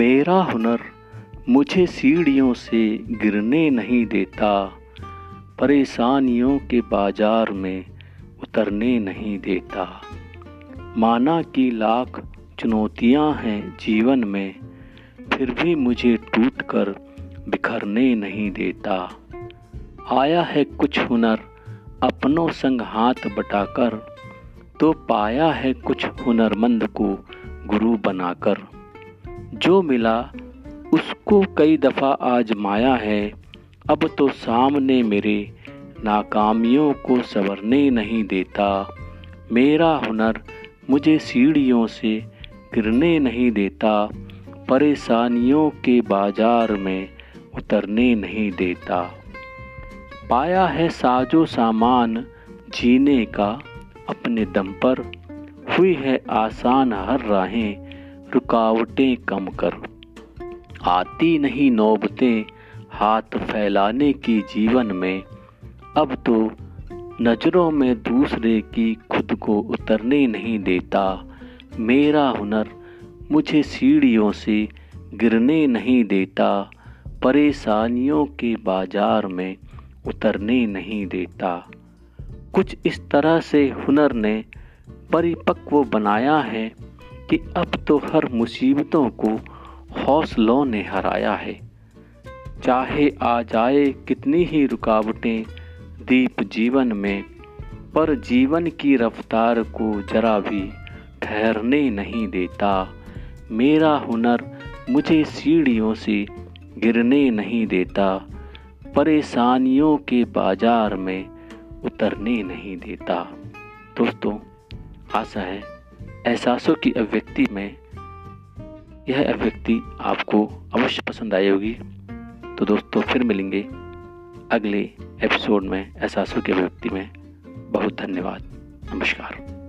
मेरा हुनर मुझे सीढ़ियों से गिरने नहीं देता, परेशानियों के बाज़ार में उतरने नहीं देता। माना कि लाख चुनौतियाँ हैं जीवन में, फिर भी मुझे टूट कर बिखरने नहीं देता। आया है कुछ हुनर अपनों संग हाथ बटाकर तो पाया है कुछ हुनरमंद को गुरु बनाकर। जो मिला, उसको कई दफ़ा आजमाया है। अब तो सामने मेरे नाकामियों को संवरने नहीं देता। मेरा हुनर मुझे सीढ़ियों से गिरने नहीं देता। परेशानियों के बाज़ार में उतरने नहीं देता। पाया है साजो सामान जीने का अपने दम पर। हुई है आसान हर राहें रुकावटें कम कर। आती नहीं नौबतें हाथ फैलाने की जीवन में। अब तो नज़रों में दूसरे की खुद को उतरने नहीं देता। मेरा हुनर मुझे सीढ़ियों से गिरने नहीं देता। परेशानियों के बाज़ार में उतरने नहीं देता। कुछ इस तरह से हुनर ने परिपक्व बनाया है। कि अब तो हर मुसीबतों को हौसलों ने हराया है। चाहे आ जाए कितनी ही रुकावटें, दीप जीवन में, पर जीवन की रफ्तार को जरा भी ठहरने नहीं देता। मेरा हुनर मुझे सीढ़ियों से गिरने नहीं देता, परेशानियों के बाज़ार में उतरने नहीं देता। दोस्तों, आशा है एहसासों की अभिव्यक्ति में यह अभिव्यक्ति आपको अवश्य पसंद आई होगी तो दोस्तों, फिर मिलेंगे अगले एपिसोड में एहसासों की अभिव्यक्ति में। बहुत धन्यवाद। नमस्कार।